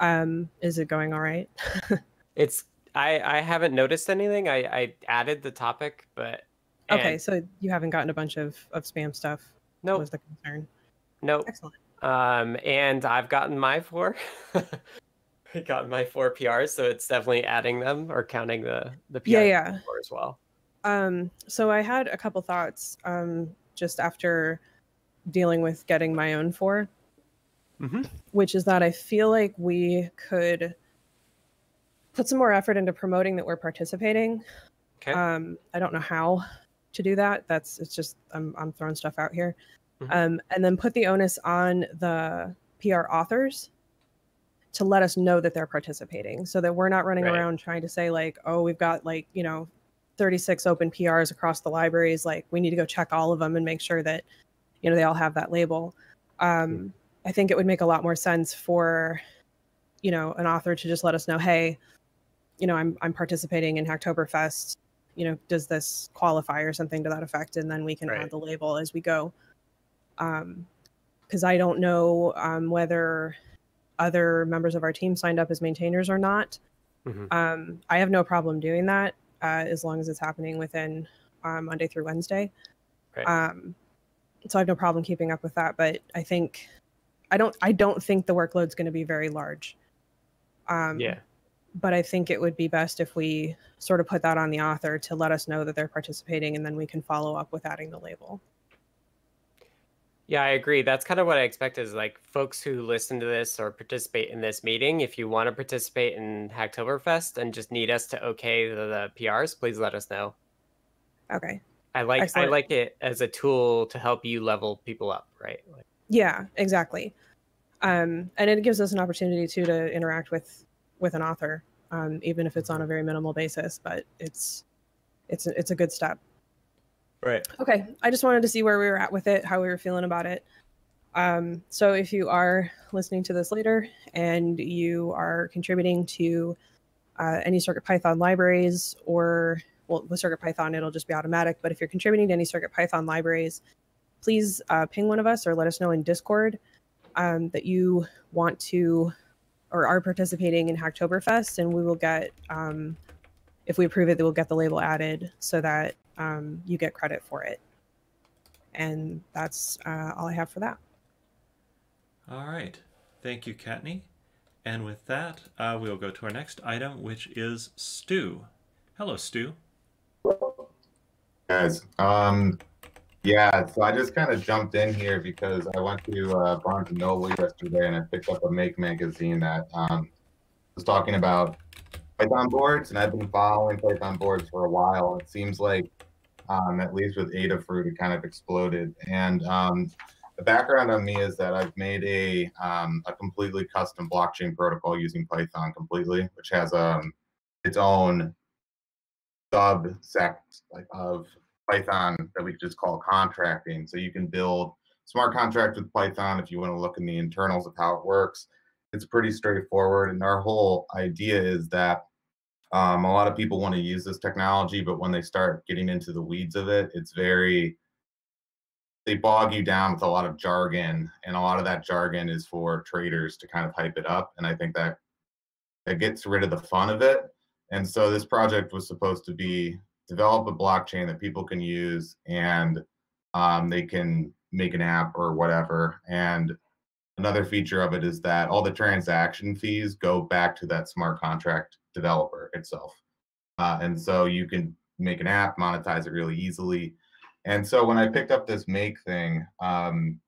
Um, is it going all right? (laughs) It's I I haven't noticed anything. I I added the topic, but okay, so you haven't gotten a bunch of, of spam stuff. No, nope, Was the concern? nope. Excellent. Um, and I've gotten my four. (laughs) I got my four PRs, so it's definitely adding them or counting the the PR Yeah, yeah. as well. Um, so I had a couple thoughts um, just after dealing with getting my own four, Mhm. which is that I feel like we could put some more effort into promoting that we're participating. Okay. Um, I don't know how to do that. That's it's just I'm I'm throwing stuff out here, Mhm. um, and then put the onus on the PR authors to let us know that they're participating, so that we're not running Right. around trying to say like, oh, we've got like you know 36 open PRs across the libraries. Like we need to go check all of them and make sure that you know they all have that label. Um, I think it would make a lot more sense for you know an author to just let us know, hey, you know, I'm I'm participating in Hacktoberfest. You know, does this qualify or something to that effect, and then we can Right. add the label as we go. Um, because I don't know um, whether other members of our team signed up as maintainers or not. Mhm. Um, I have no problem doing that uh, as long as it's happening within um, Monday through Wednesday. Right. Um, so I have no problem keeping up with that. But I think I don't I don't think the workload's going to be very large. Um, yeah. But I think it would be best if we sort of put that on the author to let us know that they're participating, and then we can follow up with adding the label. Yeah, I agree. That's kind of what I expect is like folks who listen to this or participate in this meeting. If you want to participate in Hacktoberfest and just need us to okay the, the PRs, please let us know. Okay. I like Excellent. I like it as a tool to help you level people up, right? Like, Yeah, exactly. Um, and it gives us an opportunity too to interact with with an author, um, even if it's on a very minimal basis. But it's it's it's a good step. Right. Okay, I just wanted to see where we were at with it, how we were feeling about it. Um, so if you are listening to this later and you are contributing to uh, any Circuit Python libraries or well, with Circuit Python, it'll just be automatic. But if you're contributing to any Circuit Python libraries, please uh, ping one of us or let us know in Discord um, that you want to or are participating in Hacktoberfest, and we will get, um, if we approve it, we'll get the label added so that um, you get credit for it. And that's uh, all I have for that. All right. Thank you, Kattni. And with that, uh, we'll go to our next item, which is Stu. Hello, Stu. Guys, um, yeah, so I just kind of jumped in here because I went to uh, Barnes and Noble yesterday and I picked up a Make magazine that um, was talking about Python boards, and I've been following Python boards for a while. It seems like, um, at least with Adafruit, it kind of exploded. And um, the background on me is that I've made a um, a completely custom blockchain protocol using Python completely, which has um, its own subset of Python that we just call contracting. So you can build smart contracts with Python if you want to look in the internals of how it works. It's pretty straightforward. And our whole idea is that um, a lot of people want to use this technology, but when they start getting into the weeds of it, it's very, they bog you down with a lot of jargon. And a lot of that jargon is for traders to kind of hype it up. And I think that it gets rid of the fun of it. And so this project was supposed to be develop a blockchain that people can use and um, they can make an app or whatever. And another feature of it is that all the transaction fees go back to that smart contract developer itself. Uh, and so you can make an app, monetize it really easily. And so when I picked up this make thing, um,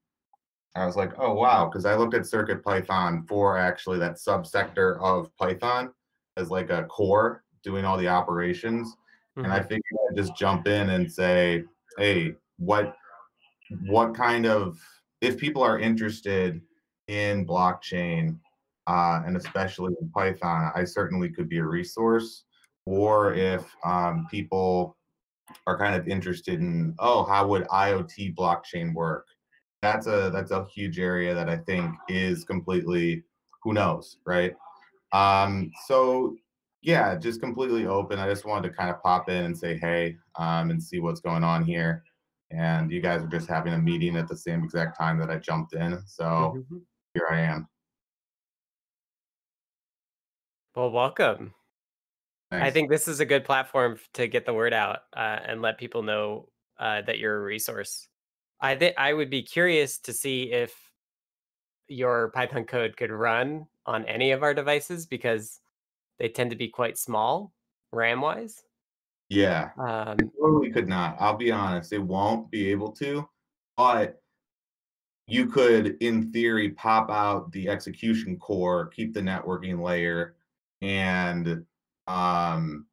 I was like, oh, wow, because I looked at Circuit Python for actually that subsector of Python as like a core doing all the operations. Mm-hmm. And I mm-hmm. figured I'd just jump in and say, hey, what what kind of if people are interested in blockchain uh, and especially in Python, I certainly could be a resource. Or if um, people are kind of interested in, oh, how would IoT blockchain work? That's a that's a huge area that I think is completely who knows, right? Um, so yeah, just completely open. I just wanted to kind of pop in and say hey um, and see what's going on here. And you guys are just having a meeting at the same exact time that I jumped in. So mm-hmm. here I am. Well, welcome. Thanks. I think this is a good platform to get the word out uh, and let people know uh, that you're a resource. I think I would be curious to see if your Python code could run on any of our devices because they tend to be quite small RAM wise. Yeah. Um, it totally could not. I'll be honest, it won't be able to, but you could, in theory, pop out the execution core, keep the networking layer, and um,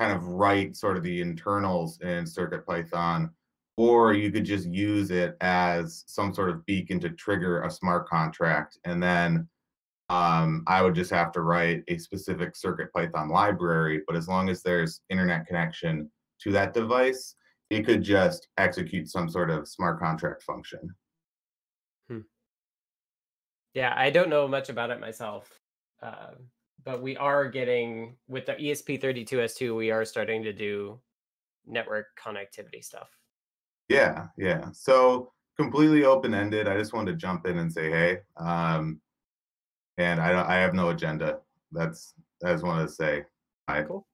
kind of write sort of the internals in Circuit Python, or you could just use it as some sort of beacon to trigger a smart contract, and then um, I would just have to write a specific Circuit Python library. But as long as there's internet connection to that device, it could just execute some sort of smart contract function. Hmm. Yeah, I don't know much about it myself, uh, but we are getting with the ESP32S2. We are starting to do network connectivity stuff. Yeah, yeah. So completely open ended. I just wanted to jump in and say, hey, um, and I I have no agenda. That's I just wanted to say. Hi. Cool.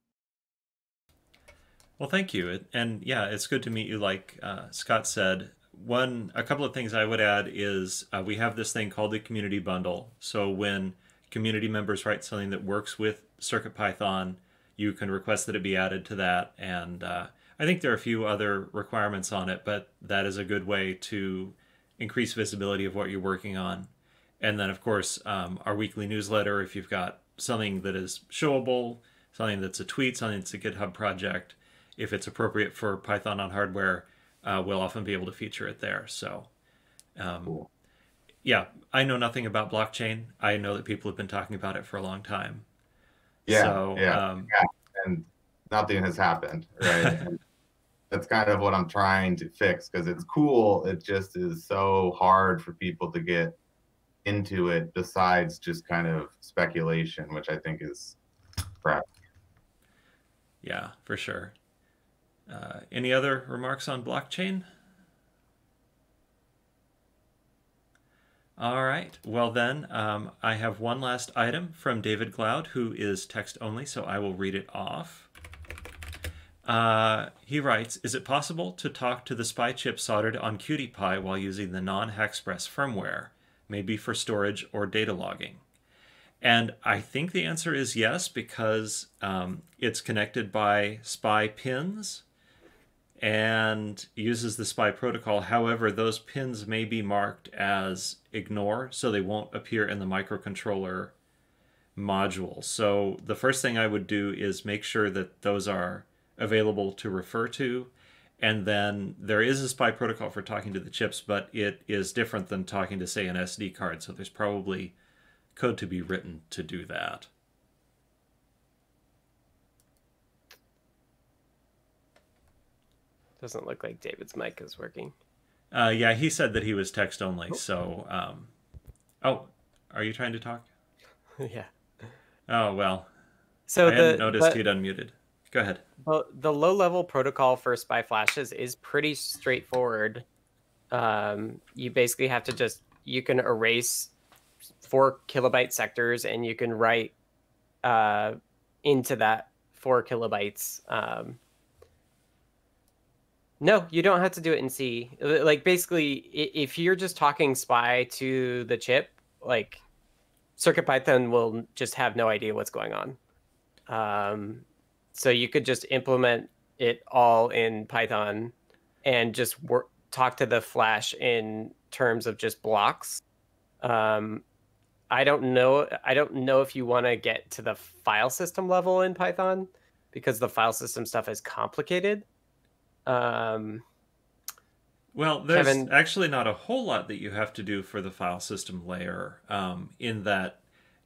Well, thank you, and yeah, it's good to meet you. Like uh, Scott said, one a couple of things I would add is uh, we have this thing called the community bundle. So when community members write something that works with Circuit Python, you can request that it be added to that. And uh, I think there are a few other requirements on it, but that is a good way to increase visibility of what you're working on. And then, of course, um, our weekly newsletter, if you've got something that is showable, something that's a tweet, something that's a GitHub project, if it's appropriate for Python on hardware, uh, we'll often be able to feature it there. So, um, cool. Yeah, I know nothing about blockchain. I know that people have been talking about it for a long time. Yeah, so, yeah, um, yeah, and nothing has happened, right? (laughs) that's kind of what I'm trying to fix because it's cool. It just is so hard for people to get into it besides just kind of speculation, which I think is crap. Yeah, for sure. Uh, any other remarks on blockchain? All right. Well, then, um, I have one last item from David Glaude, who is text only, so I will read it off. Uh, he writes Is it possible to talk to the SPI chip soldered on QT Py while using the non Haxpress firmware? maybe for storage or data logging? And I think the answer is yes, because um, it's connected by SPI pins. and uses the SPI protocol. However, those pins may be marked as ignore, so they won't appear in the microcontroller module. So the first thing I would do is make sure that those are available to refer to. And then there is a SPI protocol for talking to the chips, but it is different than talking to, say, an SD card. So there's probably code to be written to do that. Doesn't look like David's mic is working. Uh, yeah, he said that he was text only. Oh. So, um, oh, are you trying to talk? (laughs) yeah. Oh well. So I the, hadn't noticed he'd unmuted. Go ahead. Well, the low-level protocol for SPI flashes is pretty straightforward. Um, you basically have to just you can erase four kilobyte sectors and you can write uh, into that four kilobytes um, no, you don't have to do it in C. Like basically, if you're just talking SPI to the chip, like CircuitPython will just have no idea what's going on. Um, so you could just implement it all in Python and just work talk to the Flash in terms of just blocks. Um, I don't know. I don't know if you want to get to the file system level in Python because the file system stuff is complicated. Um, well, there's Kevin... actually not a whole lot that you have to do for the file system layer. Um, in that,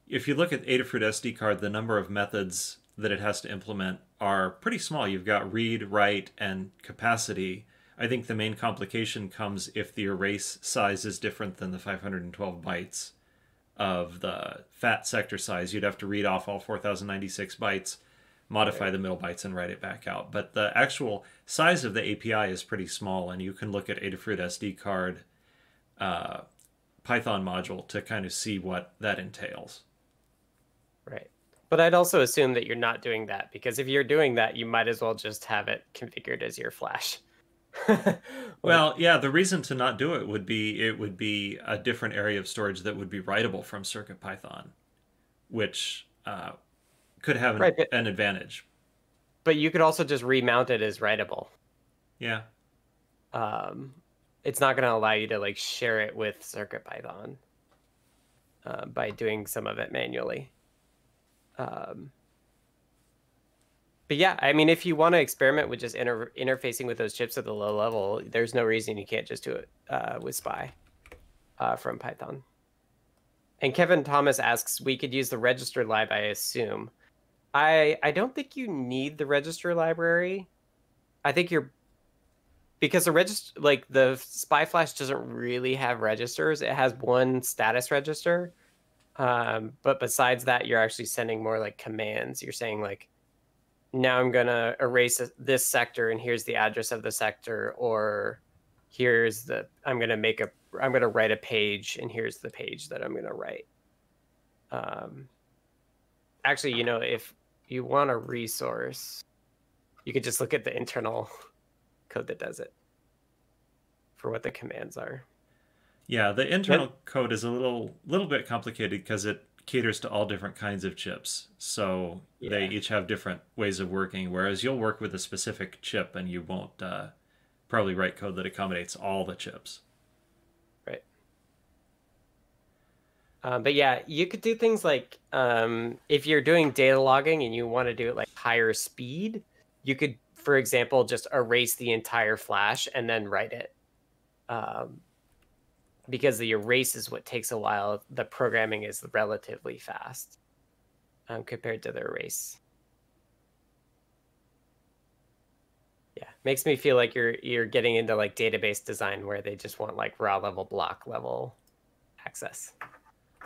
if you look at Adafruit SD card, the number of methods that it has to implement are pretty small. You've got read, write, and capacity. I think the main complication comes if the erase size is different than the 512 bytes of the fat sector size. You'd have to read off all 4096 bytes modify right. the middle bytes and write it back out. But the actual size of the API is pretty small, and you can look at Adafruit SD card uh, Python module to kind of see what that entails. Right. But I'd also assume that you're not doing that because if you're doing that, you might as well just have it configured as your Flash. (laughs) well, yeah, the reason to not do it would be it would be a different area of storage that would be writable from CircuitPython, which uh, could have an, right, but, an advantage. But you could also just remount it as writable. Yeah. Um, it's not going to allow you to like share it with CircuitPython uh, by doing some of it manually. Um, but yeah, I mean, if you want to experiment with just inter- interfacing with those chips at the low level, there's no reason you can't just do it uh, with SPI uh, from Python. And Kevin Thomas asks, we could use the register lib, I assume. I I don't think you need the register library. I think you're because the register like the SPI flash doesn't really have registers. It has one status register. Um, but besides that, you're actually sending more like commands. You're saying like, now I'm gonna erase this sector, and here's the address of the sector, or here's the I'm gonna make a I'm gonna write a page, and here's the page that I'm gonna write. Um, actually, you know, if you want a resource, you could just look at the internal (laughs) code that does it for what the commands are. Yeah, the internal code is a little little bit complicated because it caters to all different kinds of chips. So yeah. they each have different ways of working. Whereas you'll work with a specific chip and you won't uh, probably write code that accommodates all the chips. Um, but yeah, you could do things like um, if you're doing data logging and you want to do it like higher speed, you could, for example, just erase the entire flash and then write it. Um, because the erase is what takes a while. The programming is relatively fast um, compared to the erase. Yeah, makes me feel like you're you're getting into like database design where they just want like raw level block level access.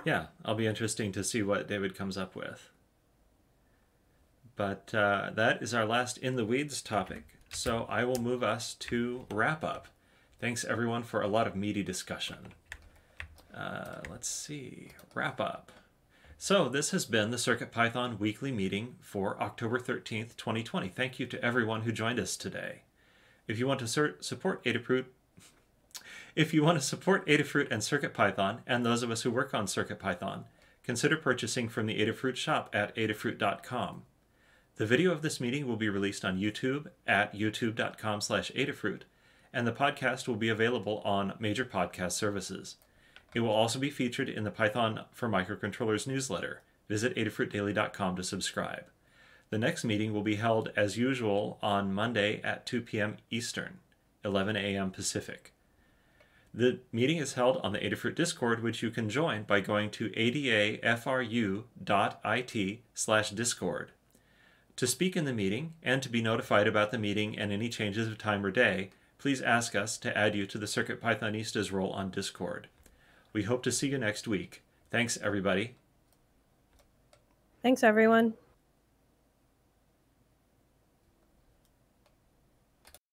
Yeah, I'll be interesting to see what David comes up with. But uh, that is our last In the Weeds topic. So I will move us to wrap up. Thanks everyone for a lot of meaty discussion. Uh, let's see, wrap up. So this has been the CircuitPython weekly meeting for October 13th, 2020. Thank you to everyone who joined us today. If you want to support Adafruit if you want to support Adafruit and CircuitPython, and those of us who work on CircuitPython, consider purchasing from the Adafruit shop at adafruit.com. The video of this meeting will be released on YouTube at youtube.com slash Adafruit, and the podcast will be available on major podcast services. It will also be featured in the Python for Microcontrollers newsletter. Visit adafruitdaily.com to subscribe. The next meeting will be held as usual on Monday at 2 p.m. Eastern, 11 a.m. Pacific. The meeting is held on the Adafruit Discord, which you can join by going to adafru.it slash discord. To speak in the meeting and to be notified about the meeting and any changes of time or day, please ask us to add you to the Circuit Pythonistas role on Discord. We hope to see you next week. Thanks, everybody. Thanks, everyone.